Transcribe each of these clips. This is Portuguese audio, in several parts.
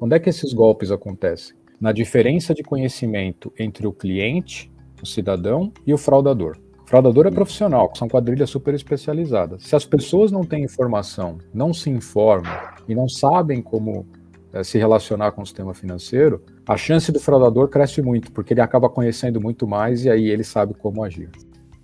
Quando é que esses golpes acontecem? Na diferença de conhecimento entre o cliente, o cidadão e o fraudador. O fraudador é profissional, são quadrilhas super especializadas. Se as pessoas não têm informação, não se informam e não sabem como é, se relacionar com o sistema financeiro, a chance do fraudador cresce muito, porque ele acaba conhecendo muito mais e aí ele sabe como agir.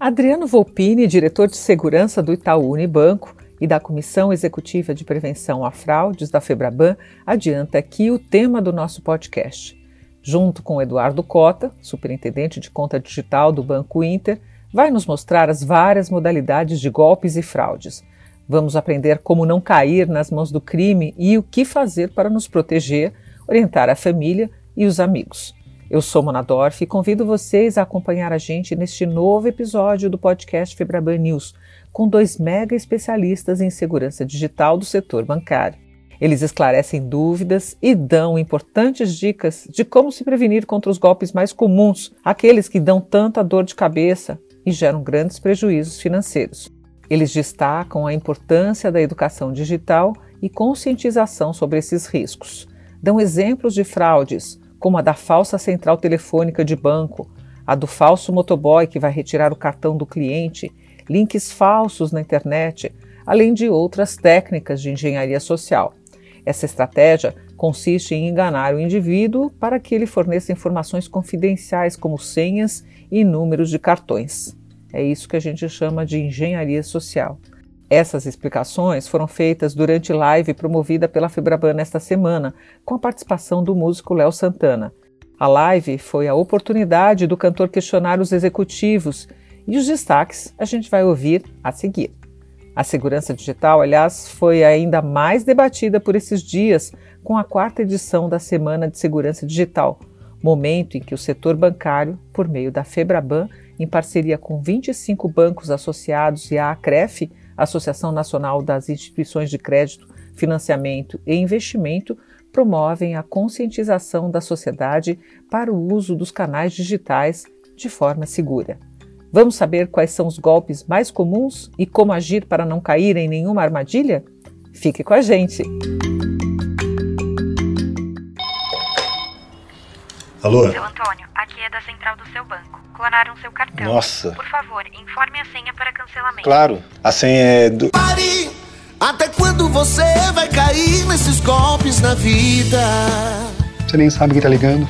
Adriano Volpini, diretor de segurança do Itaú Unibanco e da Comissão Executiva de Prevenção a Fraudes da Febraban, adianta aqui o tema do nosso podcast. Junto com Eduardo Cota, superintendente de conta digital do Banco Inter, vai nos mostrar as várias modalidades de golpes e fraudes. Vamos aprender como não cair nas mãos do crime e o que fazer para nos proteger, orientar a família e os amigos. Eu sou Mona Dorf e convido vocês a acompanhar a gente neste novo episódio do podcast Febraban News, com dois mega especialistas em segurança digital do setor bancário. Eles esclarecem dúvidas e dão importantes dicas de como se prevenir contra os golpes mais comuns, aqueles que dão tanta dor de cabeça e geram grandes prejuízos financeiros. Eles destacam a importância da educação digital e conscientização sobre esses riscos. Dão exemplos de fraudes, como a da falsa central telefônica de banco, a do falso motoboy que vai retirar o cartão do cliente, links falsos na internet, além de outras técnicas de engenharia social. Essa estratégia consiste em enganar o indivíduo para que ele forneça informações confidenciais, como senhas e números de cartões. É isso que a gente chama de engenharia social. Essas explicações foram feitas durante live promovida pela Febraban esta semana, com a participação do músico Léo Santana. A live foi a oportunidade do cantor questionar os executivos e os destaques a gente vai ouvir a seguir. A segurança digital, aliás, foi ainda mais debatida por esses dias com a quarta edição da Semana de Segurança Digital, momento em que o setor bancário, por meio da Febraban, em parceria com 25 bancos associados e a ACREF, Associação Nacional das Instituições de Crédito, Financiamento e Investimento, promovem a conscientização da sociedade para o uso dos canais digitais de forma segura. Vamos saber quais são os golpes mais comuns e como agir para não cair em nenhuma armadilha? Fique com a gente! Alô? Seu Antônio, aqui é da central do seu banco. Clonaram seu cartão. Nossa. Por favor, informe a senha para cancelamento. Claro, a senha é do. Pare! Até quando você vai cair nesses golpes na vida? Você nem sabe quem tá ligando.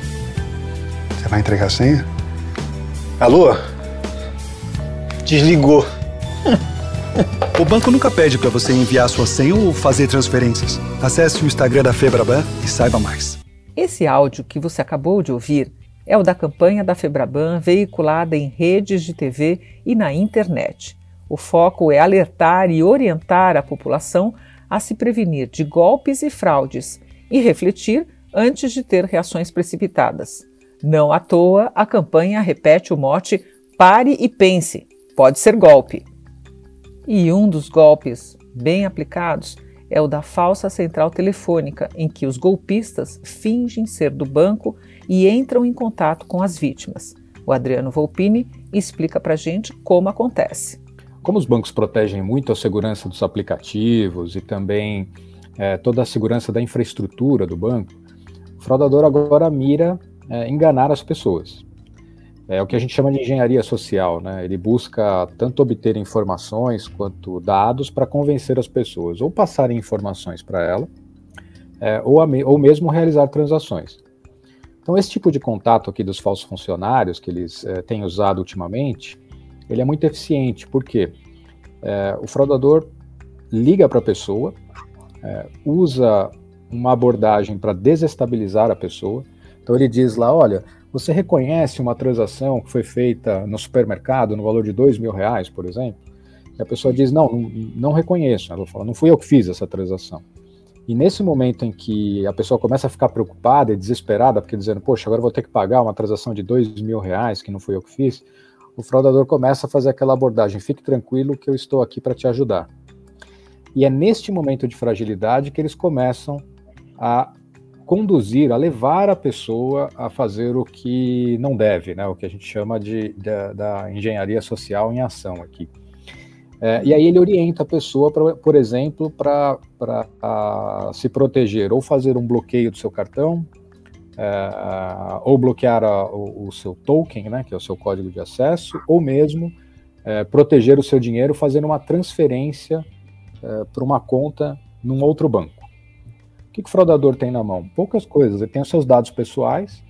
Você vai entregar a senha? Alô? Desligou. O banco nunca pede para você enviar sua senha ou fazer transferências. Acesse o Instagram da Febraban e saiba mais. Esse áudio que você acabou de ouvir é o da campanha da Febraban veiculada em redes de TV e na internet. O foco é alertar e orientar a população a se prevenir de golpes e fraudes e refletir antes de ter reações precipitadas. Não à toa, a campanha repete o mote Pare e pense, pode ser golpe. E um dos golpes bem aplicados é o da falsa central telefônica, em que os golpistas fingem ser do banco e entram em contato com as vítimas. O Adriano Volpini explica para gente como acontece. Como os bancos protegem muito a segurança dos aplicativos e também é, toda a segurança da infraestrutura do banco, o fraudador agora mira é, enganar as pessoas. É o que a gente chama de engenharia social, né? Ele busca tanto obter informações quanto dados para convencer as pessoas, ou passarem informações para ela, é, ou, ou mesmo realizar transações. Então, esse tipo de contato aqui dos falsos funcionários que eles é, têm usado ultimamente, ele é muito eficiente, porque é, o fraudador liga para a pessoa, é, usa uma abordagem para desestabilizar a pessoa. Então, ele diz lá: olha, você reconhece uma transação que foi feita no supermercado no valor de dois mil reais, por exemplo? E a pessoa diz, não, não, não reconheço. Ela fala, não fui eu que fiz essa transação. E nesse momento em que a pessoa começa a ficar preocupada e desesperada, porque dizendo, poxa, agora vou ter que pagar uma transação de dois mil reais que não fui eu que fiz, o fraudador começa a fazer aquela abordagem, fique tranquilo que eu estou aqui para te ajudar. E é neste momento de fragilidade que eles começam a conduzir, a levar a pessoa a fazer o que não deve, né? O que a gente chama de, da, da engenharia social em ação aqui. É, e aí ele orienta a pessoa, pra, por exemplo, para se proteger ou fazer um bloqueio do seu cartão, é, ou bloquear a, o, o, seu token, né, que é o seu código de acesso, ou mesmo é, proteger o seu dinheiro fazendo uma transferência é, para uma conta num outro banco. O que, que o fraudador tem na mão? Poucas coisas. Ele tem os seus dados pessoais,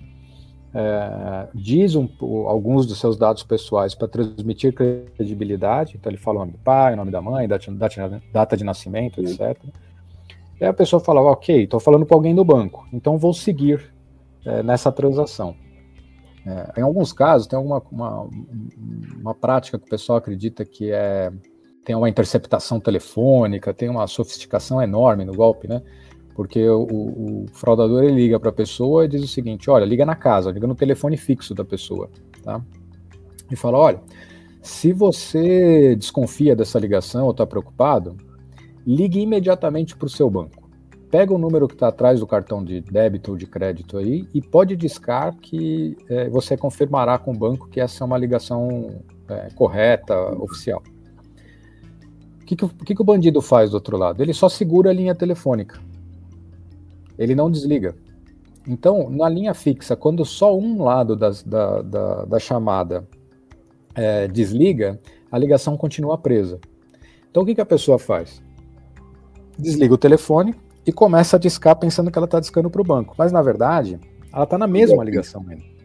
é, diz um, alguns dos seus dados pessoais para transmitir credibilidade, então ele fala o nome do pai, o nome da mãe, data, data, data de nascimento, etc. E a pessoa fala, ok, estou falando com alguém do banco, então vou seguir é, nessa transação. É, em alguns casos, tem alguma uma, uma prática que o pessoal acredita que é tem uma interceptação telefônica, tem uma sofisticação enorme no golpe, né? Porque o, o, fraudador ele liga para a pessoa e diz o seguinte: olha, liga na casa, liga no telefone fixo da pessoa, tá? E fala: olha, se você desconfia dessa ligação ou está preocupado, ligue imediatamente para o seu banco. Pega o número que está atrás do cartão de débito ou de crédito aí e pode discar que é, você confirmará com o banco que essa é uma ligação é, correta, oficial. O que, que, que, que o bandido faz do outro lado? Ele só segura a linha telefônica ele não desliga. Então, na linha fixa, quando só um lado das, da, da, da, chamada é, desliga, a ligação continua presa. Então, o que, que a pessoa faz? Desliga o telefone e começa a discar pensando que ela está discando para o banco. Mas, na verdade, ela está na mesma ligação ainda.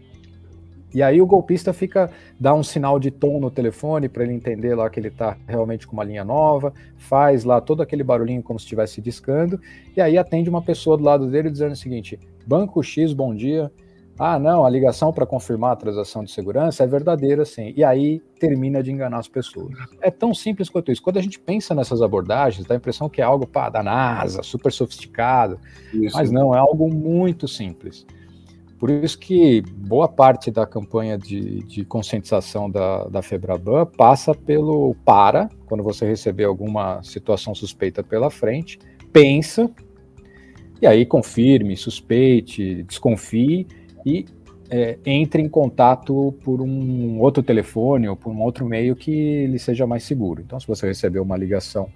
E aí o golpista fica dá um sinal de tom no telefone para ele entender lá que ele está realmente com uma linha nova, faz lá todo aquele barulhinho como se estivesse discando, e aí atende uma pessoa do lado dele dizendo o seguinte: Banco X, bom dia. Ah, não, a ligação para confirmar a transação de segurança é verdadeira, sim. E aí termina de enganar as pessoas. É tão simples quanto isso. Quando a gente pensa nessas abordagens, dá a impressão que é algo pá, da NASA, super sofisticado. Isso. Mas não, é algo muito simples. Por isso que boa parte da campanha de, de conscientização da, da Febraban passa pelo para, quando você receber alguma situação suspeita pela frente, pensa, e aí confirme, suspeite, desconfie e é, entre em contato por um outro telefone ou por um outro meio que lhe seja mais seguro. Então, se você receber uma ligação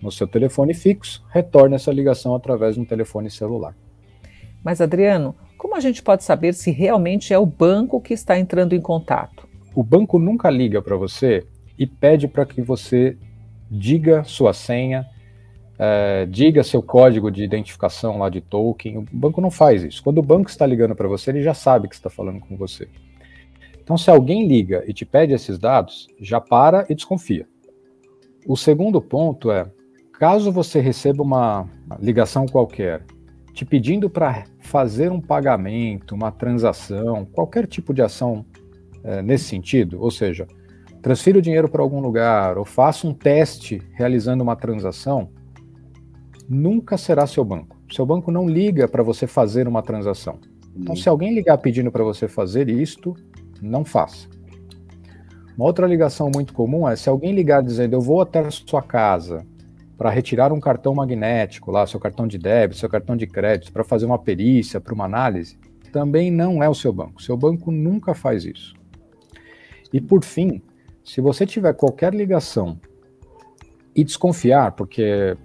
no seu telefone fixo, retorne essa ligação através de um telefone celular. Mas, Adriano, como a gente pode saber se realmente é o banco que está entrando em contato? O banco nunca liga para você e pede para que você diga sua senha, é, diga seu código de identificação lá de token. O banco não faz isso. Quando o banco está ligando para você, ele já sabe que está falando com você. Então, se alguém liga e te pede esses dados, já para e desconfia. O segundo ponto é, caso você receba uma ligação qualquer te pedindo para fazer um pagamento, uma transação, qualquer tipo de ação é, nesse sentido, ou seja, transfira o dinheiro para algum lugar ou faça um teste realizando uma transação, nunca será seu banco. Seu banco não liga para você fazer uma transação. Então, se alguém ligar pedindo para você fazer isto, não faça. Uma outra ligação muito comum é se alguém ligar dizendo eu vou até a sua casa para retirar um cartão magnético, lá, seu cartão de débito, seu cartão de crédito, para fazer uma perícia, para uma análise, também não é o seu banco. Seu banco nunca faz isso. E por fim, se você tiver qualquer ligação e desconfiar, porque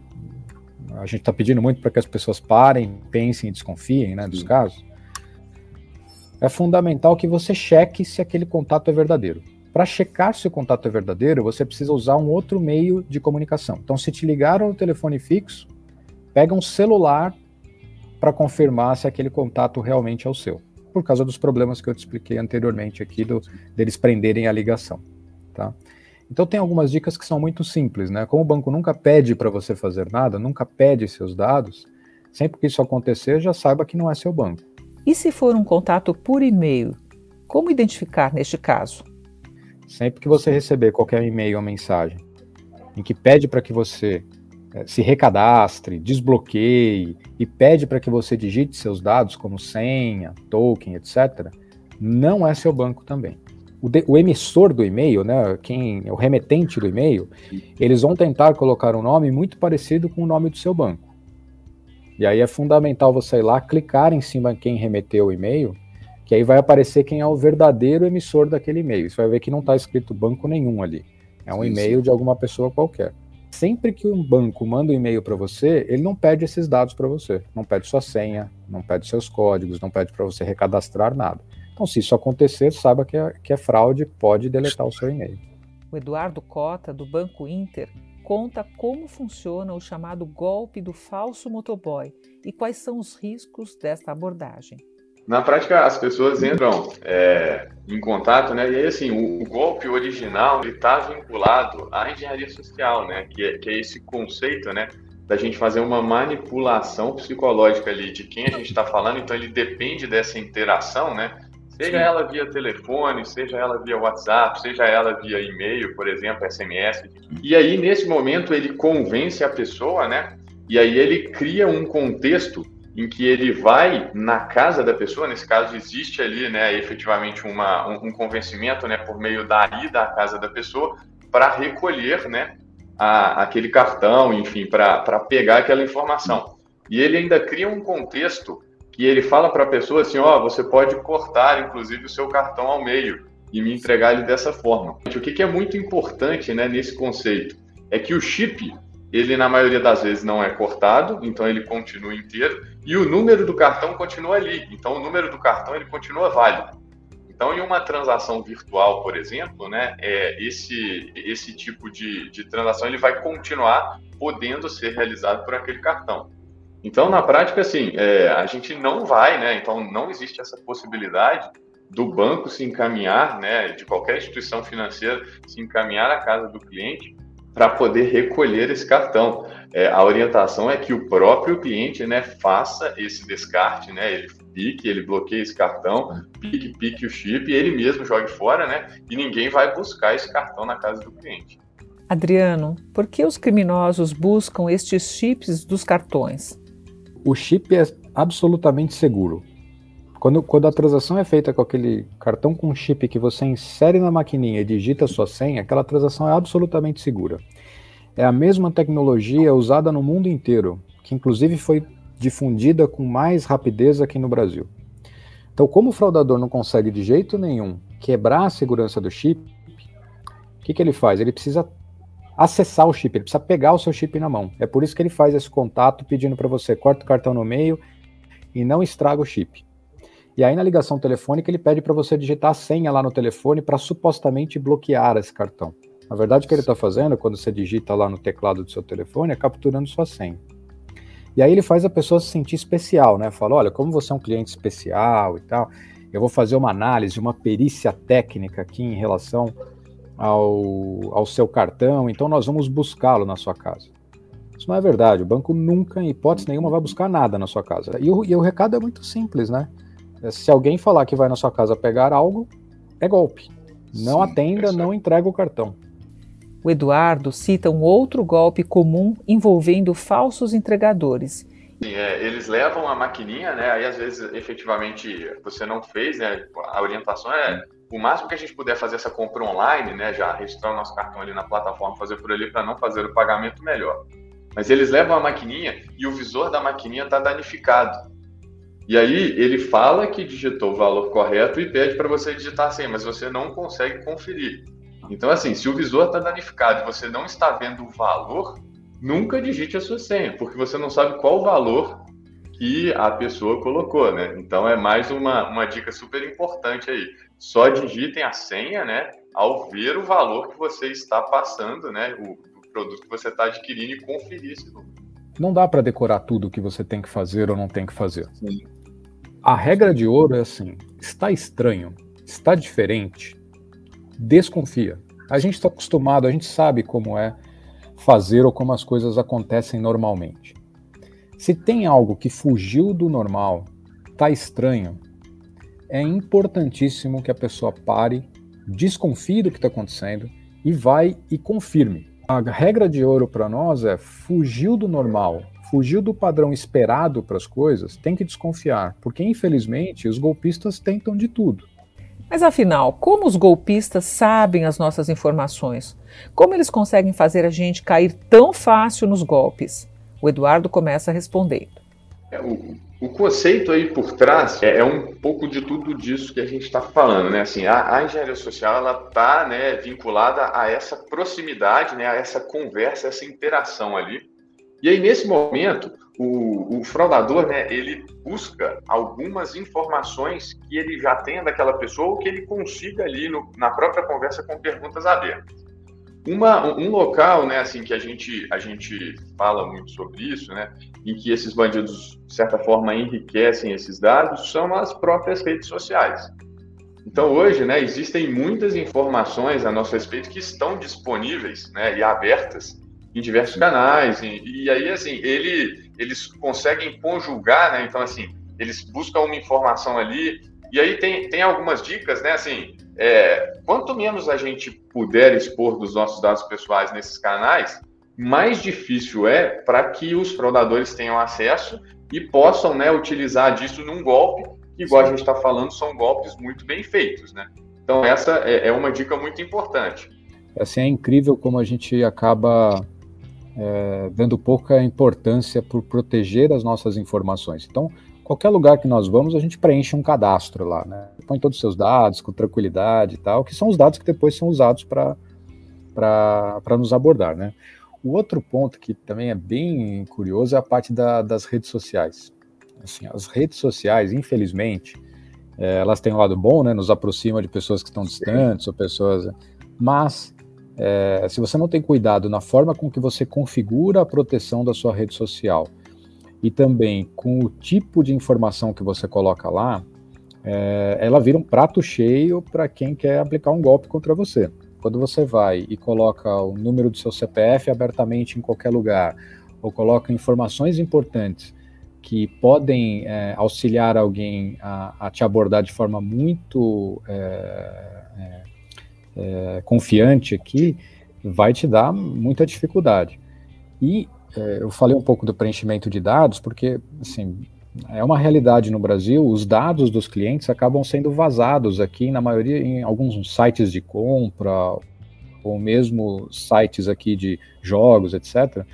a gente está pedindo muito para que as pessoas parem, pensem e desconfiem né, dos casos, é fundamental que você cheque se aquele contato é verdadeiro. Para checar se o contato é verdadeiro, você precisa usar um outro meio de comunicação. Então, se te ligaram no telefone fixo, pega um celular para confirmar se aquele contato realmente é o seu, por causa dos problemas que eu te expliquei anteriormente aqui do, deles prenderem a ligação, tá? Então tem algumas dicas que são muito simples, né? Como o banco nunca pede para você fazer nada, nunca pede seus dados, sempre que isso acontecer, já saiba que não é seu banco. E se for um contato por e-mail, como identificar neste caso? Sempre que você receber qualquer e-mail ou mensagem em que pede para que você é, se recadastre, desbloqueie e pede para que você digite seus dados como senha, token, etc., não é seu banco também. O, de, o emissor do e-mail, né, quem o remetente do e-mail, eles vão tentar colocar um nome muito parecido com o nome do seu banco. E aí é fundamental você ir lá, clicar em cima de quem remeteu o e-mail que aí vai aparecer quem é o verdadeiro emissor daquele e-mail. Você vai ver que não está escrito banco nenhum ali. É um e-mail de alguma pessoa qualquer. Sempre que um banco manda um e-mail para você, ele não pede esses dados para você. Não pede sua senha, não pede seus códigos, não pede para você recadastrar nada. Então, se isso acontecer, saiba que é, que é fraude, pode deletar o seu e-mail. O Eduardo Cota, do Banco Inter, conta como funciona o chamado golpe do falso motoboy e quais são os riscos desta abordagem. Na prática, as pessoas entram é, em contato, né? E aí, assim, o, o golpe original está vinculado à engenharia social, né? Que é, que é esse conceito, né? Da gente fazer uma manipulação psicológica ali de quem a gente está falando. Então, ele depende dessa interação, né? Seja Sim. ela via telefone, seja ela via WhatsApp, seja ela via e-mail, por exemplo, SMS. E aí, nesse momento, ele convence a pessoa, né? E aí ele cria um contexto em que ele vai na casa da pessoa, nesse caso existe ali, né, efetivamente uma, um, um convencimento, né, por meio da ida à casa da pessoa, para recolher, né, a, aquele cartão, enfim, para pegar aquela informação. E ele ainda cria um contexto que ele fala para a pessoa assim, ó, oh, você pode cortar, inclusive, o seu cartão ao meio e me entregar ele dessa forma. O que, é muito importante, né, nesse conceito é que o chip ele na maioria das vezes não é cortado, então ele continua inteiro, e o número do cartão continua ali, então o número do cartão ele continua válido. Então, em uma transação virtual, por exemplo, né, é, esse, esse tipo de, de transação ele vai continuar podendo ser realizado por aquele cartão. Então, na prática, assim, é, a gente não vai, né, então não existe essa possibilidade do banco se encaminhar, né, de qualquer instituição financeira se encaminhar à casa do cliente para poder recolher esse cartão. É, a orientação é que o próprio cliente né, faça esse descarte, né, ele pique, ele bloqueie esse cartão, pique, pique o chip e ele mesmo jogue fora, né, e ninguém vai buscar esse cartão na casa do cliente. Adriano, por que os criminosos buscam estes chips dos cartões? O chip é absolutamente seguro. Quando, quando a transação é feita com aquele cartão com chip que você insere na maquininha e digita sua senha, aquela transação é absolutamente segura. É a mesma tecnologia usada no mundo inteiro, que inclusive foi difundida com mais rapidez aqui no Brasil. Então, como o fraudador não consegue de jeito nenhum quebrar a segurança do chip, o que, que ele faz? Ele precisa acessar o chip, ele precisa pegar o seu chip na mão. É por isso que ele faz esse contato pedindo para você corta o cartão no meio e não estraga o chip. E aí na ligação telefônica ele pede para você digitar a senha lá no telefone para supostamente bloquear esse cartão. Na verdade, o que ele está fazendo quando você digita lá no teclado do seu telefone é capturando sua senha. E aí ele faz a pessoa se sentir especial, né? Fala, olha, como você é um cliente especial e tal, eu vou fazer uma análise, uma perícia técnica aqui em relação ao, ao seu cartão, então nós vamos buscá-lo na sua casa. Isso não é verdade. O banco nunca, em hipótese nenhuma, vai buscar nada na sua casa. E o, e o recado é muito simples, né? Se alguém falar que vai na sua casa pegar algo, é golpe. Não Sim, atenda, é não entrega o cartão. O Eduardo cita um outro golpe comum envolvendo falsos entregadores. Sim, é, eles levam a maquininha, né? Aí às vezes efetivamente você não fez, né? A orientação é o máximo que a gente puder fazer essa compra online, né? Já registrar o nosso cartão ali na plataforma, fazer por ali para não fazer o pagamento melhor. Mas eles levam a maquininha e o visor da maquininha está danificado. E aí ele fala que digitou o valor correto e pede para você digitar a senha, mas você não consegue conferir. Então, assim, se o visor está danificado e você não está vendo o valor, nunca digite a sua senha, porque você não sabe qual o valor que a pessoa colocou, né? Então é mais uma, uma dica super importante aí. Só digitem a senha, né? Ao ver o valor que você está passando, né? O, o produto que você está adquirindo e conferir esse número. Não dá para decorar tudo o que você tem que fazer ou não tem que fazer. Sim. A regra de ouro é assim: está estranho, está diferente, desconfia. A gente está acostumado, a gente sabe como é fazer ou como as coisas acontecem normalmente. Se tem algo que fugiu do normal, está estranho, é importantíssimo que a pessoa pare, desconfie do que está acontecendo e vai e confirme. A regra de ouro para nós é fugiu do normal, fugiu do padrão esperado para as coisas, tem que desconfiar, porque infelizmente os golpistas tentam de tudo. Mas afinal, como os golpistas sabem as nossas informações? Como eles conseguem fazer a gente cair tão fácil nos golpes? O Eduardo começa respondendo. É, o, o, conceito aí por trás é, é, um pouco de tudo disso que a gente está falando, né? Assim, a, a, engenharia social ela está né, vinculada a essa proximidade, né, a essa conversa, essa interação ali. E aí nesse momento o, o fraudador, né, ele busca algumas informações que ele já tenha daquela pessoa ou que ele consiga ali no, na própria conversa com perguntas abertas. Uma, um local, né, assim, que a gente, a gente fala muito sobre isso, né, em que esses bandidos, de certa forma, enriquecem esses dados, são as próprias redes sociais. Então, hoje, né, existem muitas informações a nosso respeito que estão disponíveis, né, e abertas em diversos canais, e, e aí, assim, ele, eles conseguem conjugar, né, então, assim, eles buscam uma informação ali, e aí tem, tem algumas dicas, né, assim, é, quanto menos a gente puder expor dos nossos dados pessoais nesses canais, mais difícil é para que os fraudadores tenham acesso e possam né, utilizar disso num golpe, que, igual a gente está falando, são golpes muito bem feitos. Né? Então, essa é, é uma dica muito importante. Assim, é incrível como a gente acaba é, dando pouca importância por proteger as nossas informações. Então, qualquer lugar que nós vamos, a gente preenche um cadastro lá, né? Põe todos os seus dados com tranquilidade e tal, que são os dados que depois são usados para nos abordar, né? O outro ponto que também é bem curioso é a parte da, das redes sociais. Assim, as redes sociais, infelizmente, é, elas têm um lado bom, né? Nos aproxima de pessoas que estão distantes ou pessoas... Mas é, se você não tem cuidado na forma com que você configura a proteção da sua rede social e também com o tipo de informação que você coloca lá, é, ela vira um prato cheio para quem quer aplicar um golpe contra você. Quando você vai e coloca o número do seu CPF abertamente em qualquer lugar, ou coloca informações importantes que podem é, auxiliar alguém a, a, te abordar de forma muito é, é, confiante aqui, vai te dar muita dificuldade. E é, eu falei um pouco do preenchimento de dados, porque, assim, é uma realidade no Brasil, os dados dos clientes acabam sendo vazados aqui, na maioria, em alguns sites de compra, ou mesmo sites aqui de jogos, etc.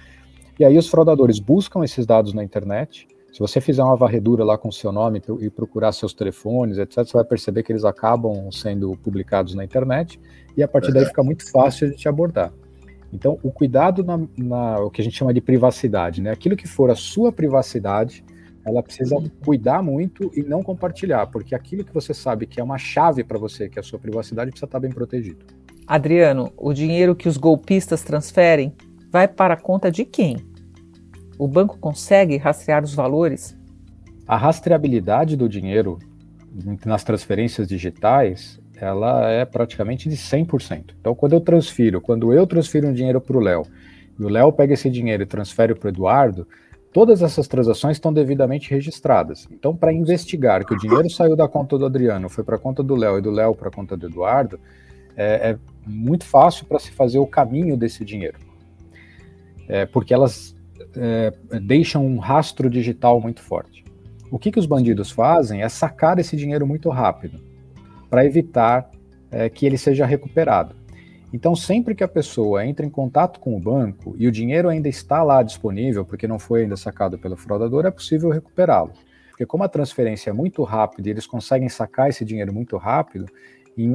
E aí os fraudadores buscam esses dados na internet. Se você fizer uma varredura lá com o seu nome e procurar seus telefones, etc., você vai perceber que eles acabam sendo publicados na internet, e a partir daí fica muito fácil de te abordar. Então, o cuidado na, na, o que a gente chama de privacidade, né? Aquilo que for a sua privacidade, ela precisa cuidar muito e não compartilhar, porque aquilo que você sabe que é uma chave para você, que é a sua privacidade, precisa estar bem protegido. Adriano, o dinheiro que os golpistas transferem vai para a conta de quem? O banco consegue rastrear os valores? A rastreabilidade do dinheiro nas transferências digitais ela é praticamente de 100%. Então, quando eu transfiro, quando eu transfiro um dinheiro para o Léo, e o Léo pega esse dinheiro e transfere para o Eduardo, todas essas transações estão devidamente registradas. Então, para investigar que o dinheiro saiu da conta do Adriano, foi para a conta do Léo e do Léo para a conta do Eduardo, é, é muito fácil para se fazer o caminho desse dinheiro. É, porque elas é, deixam um rastro digital muito forte. O que, que os bandidos fazem é sacar esse dinheiro muito rápido para evitar é, que ele seja recuperado. Então, sempre que a pessoa entra em contato com o banco e o dinheiro ainda está lá disponível, porque não foi ainda sacado pelo fraudador, é possível recuperá-lo. Porque, como a transferência é muito rápida e eles conseguem sacar esse dinheiro muito rápido,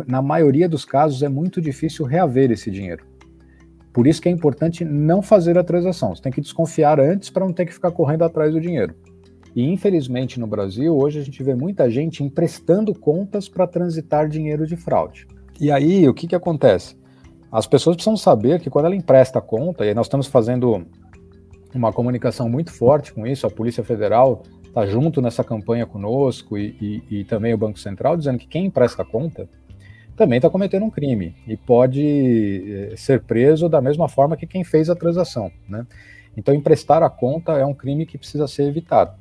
na maioria dos casos é muito difícil reaver esse dinheiro. Por isso que é importante não fazer a transação. Você tem que desconfiar antes para não ter que ficar correndo atrás do dinheiro. E infelizmente no Brasil, hoje a gente vê muita gente emprestando contas para transitar dinheiro de fraude. E aí, o que, que acontece? As pessoas precisam saber que quando ela empresta a conta, e nós estamos fazendo uma comunicação muito forte com isso, a Polícia Federal está junto nessa campanha conosco e, e, e, também o Banco Central, dizendo que quem empresta a conta também está cometendo um crime e pode eh, ser preso da mesma forma que quem fez a transação. Né? Então, emprestar a conta é um crime que precisa ser evitado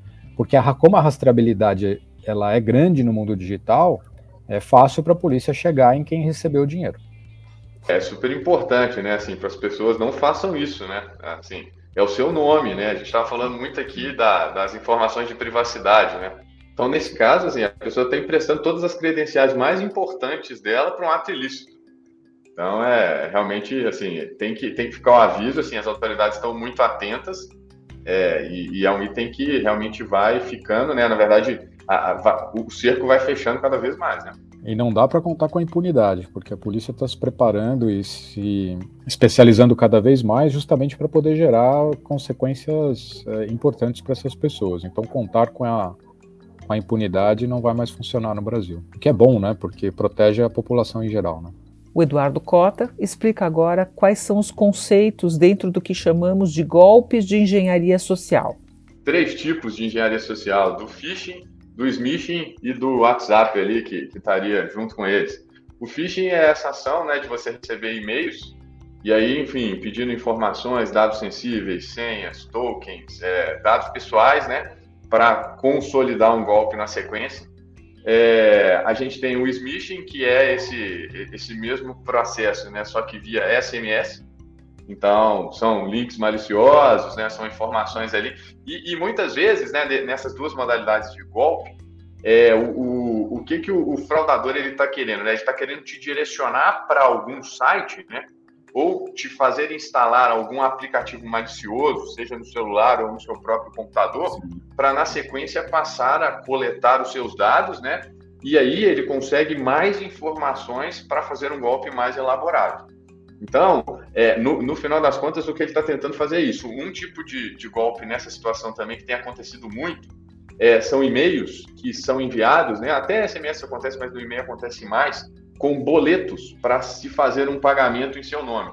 porque a, como a rastreabilidade ela é grande no mundo digital, é fácil para a polícia chegar em quem recebeu o dinheiro. É super importante, né? Assim, para as pessoas não façam isso, né? Assim, é o seu nome, né? A gente estava falando muito aqui da, das informações de privacidade, né? Então, nesse caso, assim, a pessoa está emprestando todas as credenciais mais importantes dela para um ato ilícito. Então, é realmente, assim, tem que, tem que ficar o aviso, assim, as autoridades estão muito atentas É, e, e, é um item que realmente vai ficando, né? Na verdade, a, a, o cerco vai fechando cada vez mais, né? E não dá para contar com a impunidade, porque a polícia está se preparando e se especializando cada vez mais justamente para poder gerar consequências é, importantes para essas pessoas. Então, contar com a, a impunidade não vai mais funcionar no Brasil. O que é bom, né? Porque protege a população em geral, né? O Eduardo Cota explica agora quais são os conceitos dentro do que chamamos de golpes de engenharia social. Três tipos de engenharia social: do phishing, do smishing e do WhatsApp ali, que, que estaria junto com eles. O phishing é essa ação né, de você receber e-mails e aí, enfim, pedindo informações, dados sensíveis, senhas, tokens, é, dados pessoais, né, para consolidar um golpe na sequência. É, a gente tem o smishing, que é esse, esse mesmo processo, né, só que via SMS. Então, são links maliciosos, né, são informações ali. E, e muitas vezes, né, nessas duas modalidades de golpe, é, o, o, o que, que o, o fraudador está querendo? Né? Ele está querendo te direcionar para algum site, né? Ou te fazer instalar algum aplicativo malicioso, seja no celular ou no seu próprio computador, para na sequência passar a coletar os seus dados, né? E aí ele consegue mais informações para fazer um golpe mais elaborado. Então, é, no, no, final das contas, o que ele está tentando fazer é isso. Um tipo de, de, golpe nessa situação também que tem acontecido muito é, são e-mails que são enviados, né? Até SMS acontece, mas no e-mail acontece mais, com boletos para se fazer um pagamento em seu nome.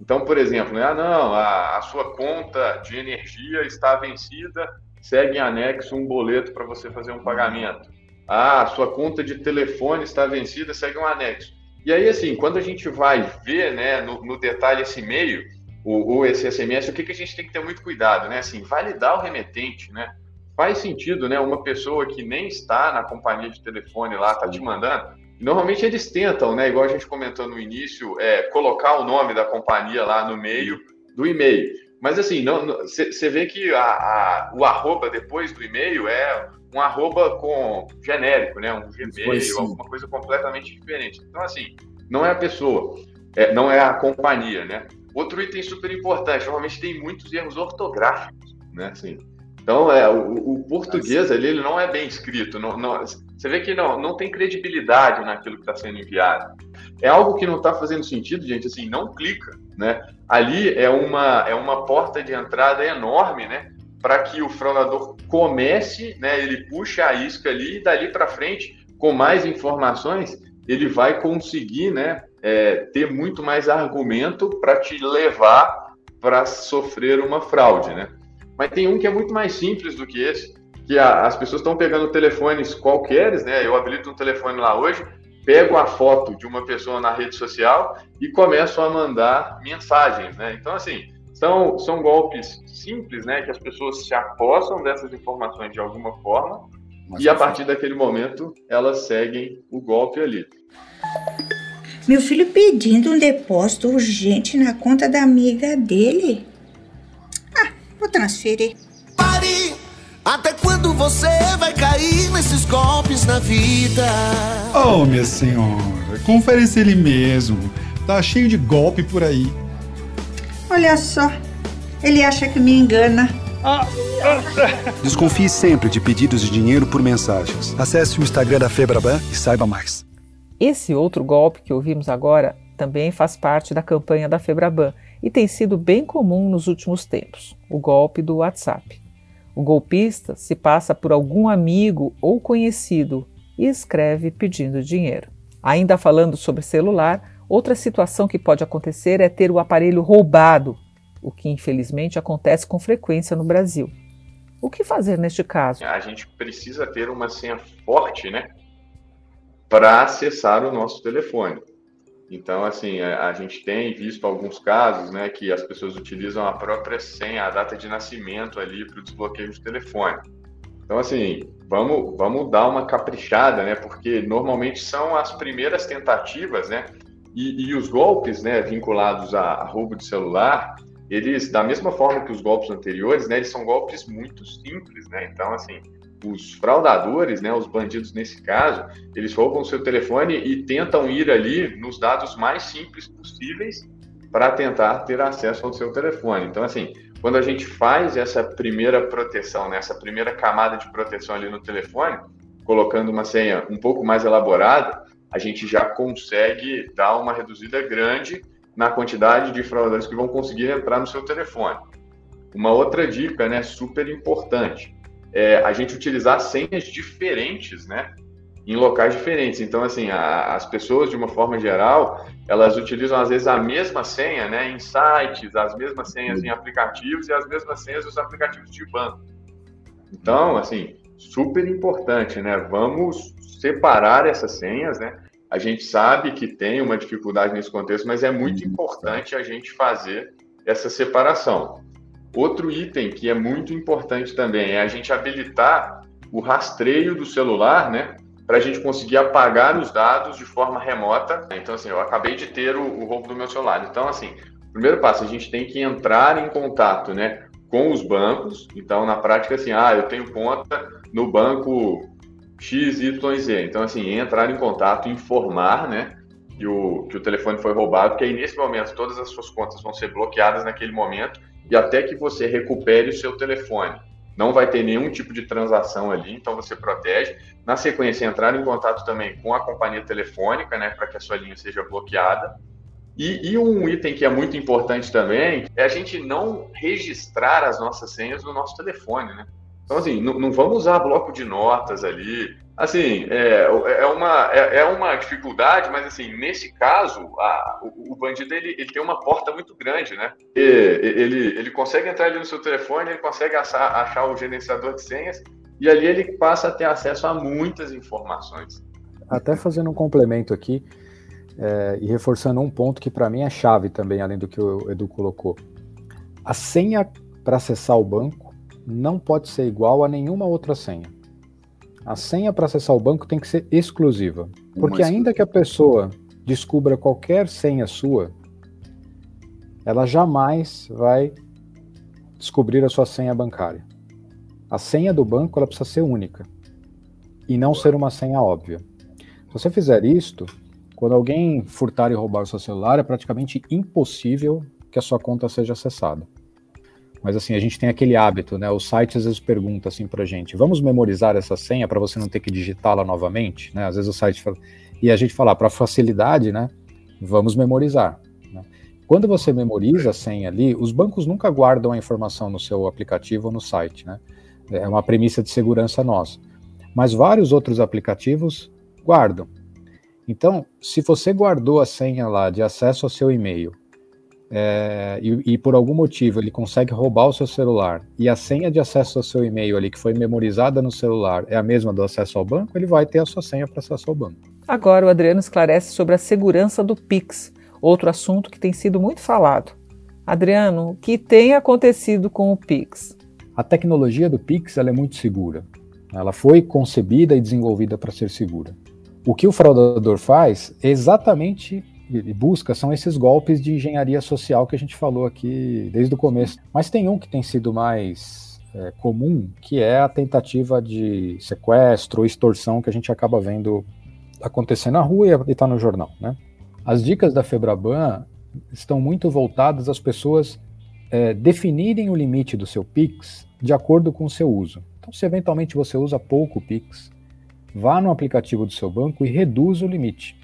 Então, por exemplo, né? ah, não, a, a sua conta de energia está vencida, segue em anexo um boleto para você fazer um pagamento. Ah, a sua conta de telefone está vencida, segue um anexo. E aí, assim, quando a gente vai ver né, no, no detalhe esse e-mail, ou, esse SMS, o que, que a gente tem que ter muito cuidado, né? Assim, validar o remetente, né? Faz sentido, né? Uma pessoa que nem está na companhia de telefone lá, está te mandando, Normalmente eles tentam, né, igual a gente comentou no início, é, colocar o nome da companhia lá no meio do e-mail. Mas assim, você vê que a, a, o arroba depois do e-mail é um arroba com genérico, né? Um Gmail, alguma coisa completamente diferente. Então, assim, não é a pessoa, é, não é a companhia, né? Outro item super importante, normalmente tem muitos erros ortográficos, né? Assim, então, é, o, o português ali, ele não é bem escrito. Não, não, você vê que não, não tem credibilidade naquilo que está sendo enviado. É algo que não está fazendo sentido, gente, assim, não clica, né? Ali é uma, é uma porta de entrada enorme, né? Para que o fraudador comece, né? Ele puxa a isca ali e dali para frente, com mais informações, ele vai conseguir, né? É, ter muito mais argumento para te levar para sofrer uma fraude, né? Mas tem um que é muito mais simples do que esse, que a, as pessoas estão pegando telefones qualqueres, né? Eu habilito um telefone lá hoje, pego a foto de uma pessoa na rede social e começo a mandar mensagens, né? Então, assim, são, são golpes simples, né? Que as pessoas se apossam dessas informações de alguma forma Mas e a partir daquele momento elas seguem o golpe ali. Meu filho pedindo um depósito urgente na conta da amiga dele. Vou transferir. Até quando você vai cair nesses golpes na vida? Oh, minha senhora, confere se ele mesmo. Tá cheio de golpe por aí. Olha só, ele acha que me engana. Desconfie sempre de pedidos de dinheiro por mensagens. Acesse o Instagram da Febraban e saiba mais. Esse outro golpe que ouvimos agora também faz parte da campanha da Febraban e tem sido bem comum nos últimos tempos o golpe do WhatsApp. O golpista se passa por algum amigo ou conhecido e escreve pedindo dinheiro. Ainda falando sobre celular, outra situação que pode acontecer é ter o aparelho roubado, o que infelizmente acontece com frequência no Brasil. O que fazer neste caso? A gente precisa ter uma senha forte, né, para acessar o nosso telefone. Então, assim, a, a, gente tem visto alguns casos, né, que as pessoas utilizam a própria senha, a data de nascimento ali para o desbloqueio de telefone. Então, assim, vamos, vamos dar uma caprichada, né, porque normalmente são as primeiras tentativas, né, e, e os golpes, né, vinculados a, a roubo de celular, eles, da mesma forma que os golpes anteriores, né, eles são golpes muito simples, né, então, assim, os fraudadores, né, os bandidos nesse caso, eles roubam seu telefone e tentam ir ali nos dados mais simples possíveis para tentar ter acesso ao seu telefone. Então, assim, quando a gente faz essa primeira proteção, né, essa primeira camada de proteção ali no telefone, colocando uma senha um pouco mais elaborada, a gente já consegue dar uma reduzida grande na quantidade de fraudadores que vão conseguir entrar no seu telefone. Uma outra dica, né, super importante, é a gente utilizar senhas diferentes, né, em locais diferentes. Então, assim, a, as pessoas, de uma forma geral, elas utilizam às vezes a mesma senha, né, em sites, as mesmas senhas em aplicativos e as mesmas senhas nos aplicativos de banco. Então, assim, super importante, né? Vamos separar essas senhas, né? A gente sabe que tem uma dificuldade nesse contexto, mas é muito importante a gente fazer essa separação. Outro item que é muito importante também é a gente habilitar o rastreio do celular, né? Para a gente conseguir apagar os dados de forma remota. Então, assim, eu acabei de ter o, o roubo do meu celular. Então, assim, primeiro passo, a gente tem que entrar em contato, né? Com os bancos. Então, na prática, assim, ah, eu tenho conta no banco XYZ. Então, assim, entrar em contato, informar, né, que o, que o telefone foi roubado, que aí nesse momento todas as suas contas vão ser bloqueadas naquele momento e até que você recupere o seu telefone. Não vai ter nenhum tipo de transação ali, então você protege. Na sequência, entrar em contato também com a companhia telefônica, né, para que a sua linha seja bloqueada. E, e, um item que é muito importante também é a gente não registrar as nossas senhas no nosso telefone, né? Então, assim, não, não vamos usar bloco de notas ali. Assim, é, é, uma, é, é, uma dificuldade, mas, assim, nesse caso, a, o, o, bandido, ele, ele tem uma porta muito grande, né? E, ele, ele consegue entrar ali no seu telefone, ele consegue achar, achar o gerenciador de senhas, e ali ele passa a ter acesso a muitas informações. Até fazendo um complemento aqui, é, e reforçando um ponto que para mim é chave também, além do que o Edu colocou. A senha para acessar o banco não pode ser igual a nenhuma outra senha. A senha para acessar o banco tem que ser exclusiva. Porque ainda que a pessoa descubra qualquer senha sua, ela jamais vai descobrir a sua senha bancária. A senha do banco ela precisa ser única e não ser uma senha óbvia. Se você fizer isto, quando alguém furtar e roubar o seu celular, é praticamente impossível que a sua conta seja acessada. Mas assim, a gente tem aquele hábito, né? O site às vezes pergunta assim pra gente: vamos memorizar essa senha para você não ter que digitá-la novamente, né? Às vezes o site fala. E a gente fala, para facilidade, né? Vamos memorizar. Né? Quando você memoriza a senha ali, os bancos nunca guardam a informação no seu aplicativo ou no site, né? É uma premissa de segurança nossa. Mas vários outros aplicativos guardam. Então, se você guardou a senha lá de acesso ao seu e-mail é, e, e, por algum motivo ele consegue roubar o seu celular e a senha de acesso ao seu e-mail ali que foi memorizada no celular é a mesma do acesso ao banco, ele vai ter a sua senha para acesso ao banco. Agora o Adriano esclarece sobre a segurança do Pix, outro assunto que tem sido muito falado. Adriano, o que tem acontecido com o Pix? A tecnologia do Pix é muito segura. Ela foi concebida e desenvolvida para ser segura. O que o fraudador faz é exatamente busca são esses golpes de engenharia social que a gente falou aqui desde o começo. Mas tem um que tem sido mais é, comum, que é a tentativa de sequestro ou extorsão que a gente acaba vendo acontecer na rua e está no jornal. Né? As dicas da Febraban estão muito voltadas às pessoas é, definirem o limite do seu Pix de acordo com o seu uso. Então, se eventualmente você usa pouco Pix, vá no aplicativo do seu banco e reduza o limite.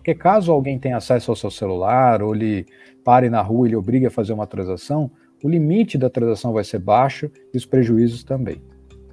Porque caso alguém tenha acesso ao seu celular ou lhe pare na rua e lhe obrigue a fazer uma transação, o limite da transação vai ser baixo e os prejuízos também.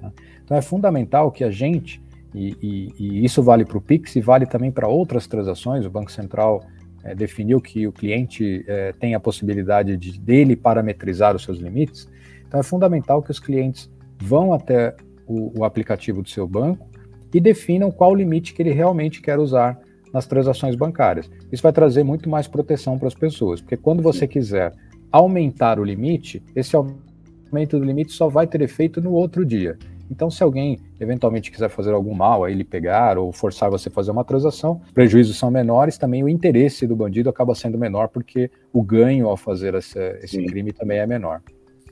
Tá? Então é fundamental que a gente, e, e, e isso vale para o Pix e vale também para outras transações, o Banco Central é, definiu que o cliente é, tem a possibilidade de dele parametrizar os seus limites, então é fundamental que os clientes vão até o, o aplicativo do seu banco e definam qual o limite que ele realmente quer usar nas transações bancárias. Isso vai trazer muito mais proteção para as pessoas, porque quando você quiser aumentar o limite, esse aumento do limite só vai ter efeito no outro dia. Então, se alguém eventualmente quiser fazer algum mal, aí ele pegar ou forçar você a fazer uma transação, prejuízos são menores, também o interesse do bandido acaba sendo menor, porque o ganho ao fazer esse, esse crime também é menor.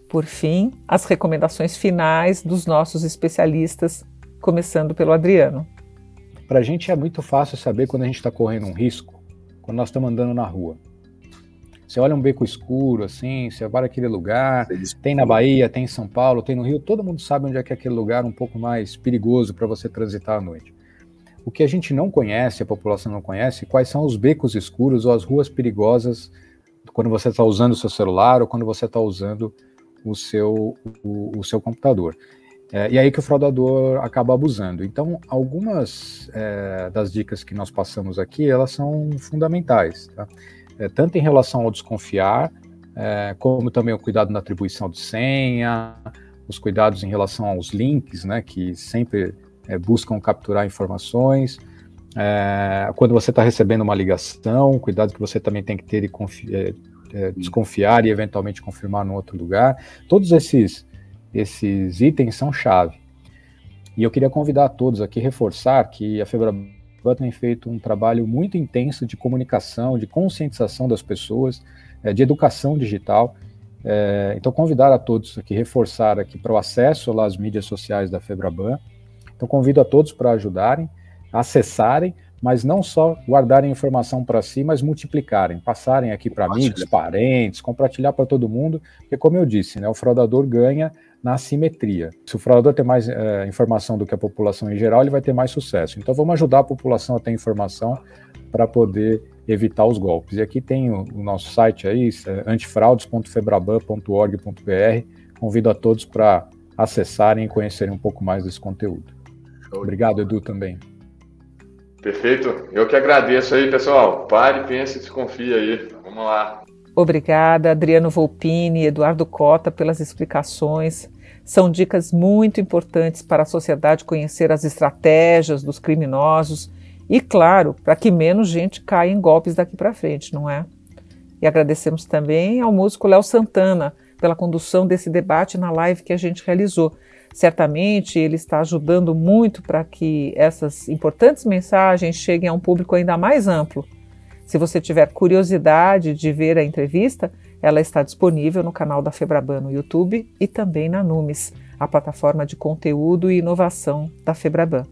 Por fim, as recomendações finais dos nossos especialistas, começando pelo Adriano. Para a gente é muito fácil saber quando a gente está correndo um risco, quando nós estamos andando na rua. Você olha um beco escuro, assim, você vai naquele lugar, tem na Bahia, tem em São Paulo, tem no Rio, todo mundo sabe onde é que é aquele lugar um pouco mais perigoso para você transitar à noite. O que a gente não conhece, a população não conhece, quais são os becos escuros ou as ruas perigosas quando você está usando o seu celular ou quando você está usando o seu, o, o seu computador. É, e aí que o fraudador acaba abusando. Então, algumas é, das dicas que nós passamos aqui, elas são fundamentais, tá? é, tanto em relação ao desconfiar, é, como também o cuidado na atribuição de senha, os cuidados em relação aos links, né, que sempre é, buscam capturar informações, é, quando você está recebendo uma ligação, cuidado que você também tem que ter e desconfiar e eventualmente confirmar no outro lugar. Todos esses esses itens são chave. E eu queria convidar a todos aqui, reforçar que a Febraban tem feito um trabalho muito intenso de comunicação, de conscientização das pessoas, é, de educação digital. É, então, convidar a todos aqui, reforçar aqui para o acesso às mídias sociais da Febraban. Então, convido a todos para ajudarem, acessarem, mas não só guardarem informação para si, mas multiplicarem, passarem aqui para amigos, parentes, compartilhar para todo mundo, porque como eu disse, né, o fraudador ganha na assimetria. Se o fraudador tem mais é, informação do que a população em geral, ele vai ter mais sucesso. Então vamos ajudar a população a ter informação para poder evitar os golpes. E aqui tem o, o nosso site aí, é antifraudes.febraban.org.br. Convido a todos para acessarem e conhecerem um pouco mais desse conteúdo. Obrigado, Edu, também. Perfeito. Eu que agradeço aí, pessoal. Pare, pense e desconfie aí. Vamos lá. Obrigada, Adriano Volpini, Eduardo Cota, pelas explicações. São dicas muito importantes para a sociedade conhecer as estratégias dos criminosos e, claro, para que menos gente caia em golpes daqui para frente, não é? E agradecemos também ao músico Léo Santana pela condução desse debate na live que a gente realizou. Certamente ele está ajudando muito para que essas importantes mensagens cheguem a um público ainda mais amplo se você tiver curiosidade de ver a entrevista, ela está disponível no canal da Febraban no YouTube e também na Numes, a plataforma de conteúdo e inovação da Febraban.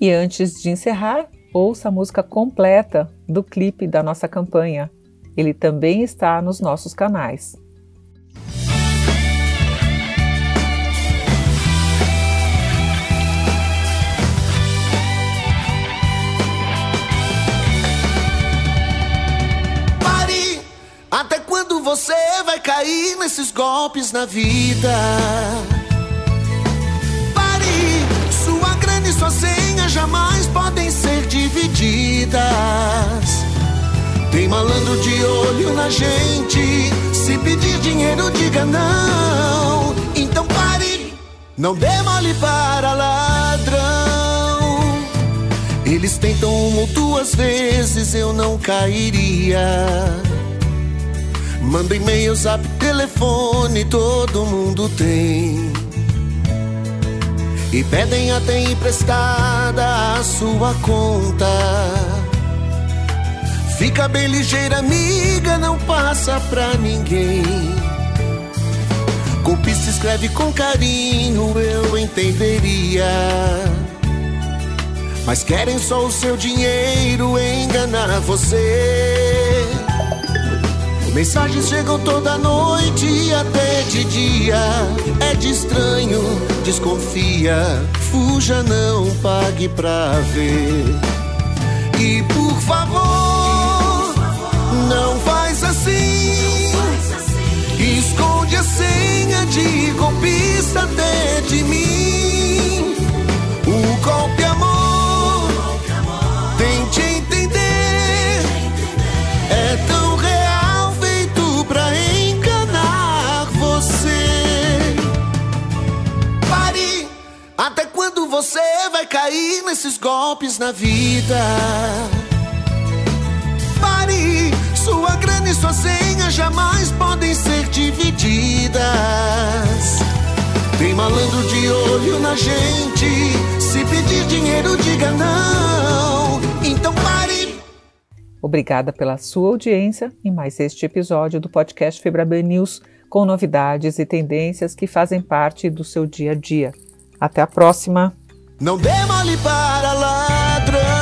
E antes de encerrar, ouça a música completa do clipe da nossa campanha. Ele também está nos nossos canais. Você vai cair nesses golpes na vida. Pare, sua grana e sua senha jamais podem ser divididas. Tem malandro de olho na gente. Se pedir dinheiro, diga não. Então pare, não dê mole para ladrão. Eles tentam uma ou duas vezes, eu não cairia. Manda e-mail, zap, telefone, todo mundo tem. E pedem até emprestada a sua conta. Fica bem ligeira, amiga, não passa pra ninguém. Golpista escreve com carinho, eu entenderia. Mas querem só o seu dinheiro, enganar você. Mensagens chegam toda noite e até de dia. É de estranho, desconfia. Fuja, não pague pra ver. Cair nesses golpes na vida. Pare, sua grana e sua senha jamais podem ser divididas. Tem malandro de olho na gente. Se pedir dinheiro, diga não. Então pare. Obrigada pela sua audiência em mais este episódio do podcast Febraban News, com novidades e tendências que fazem parte do seu dia a dia. Até a próxima! Não dê mole para ladrão.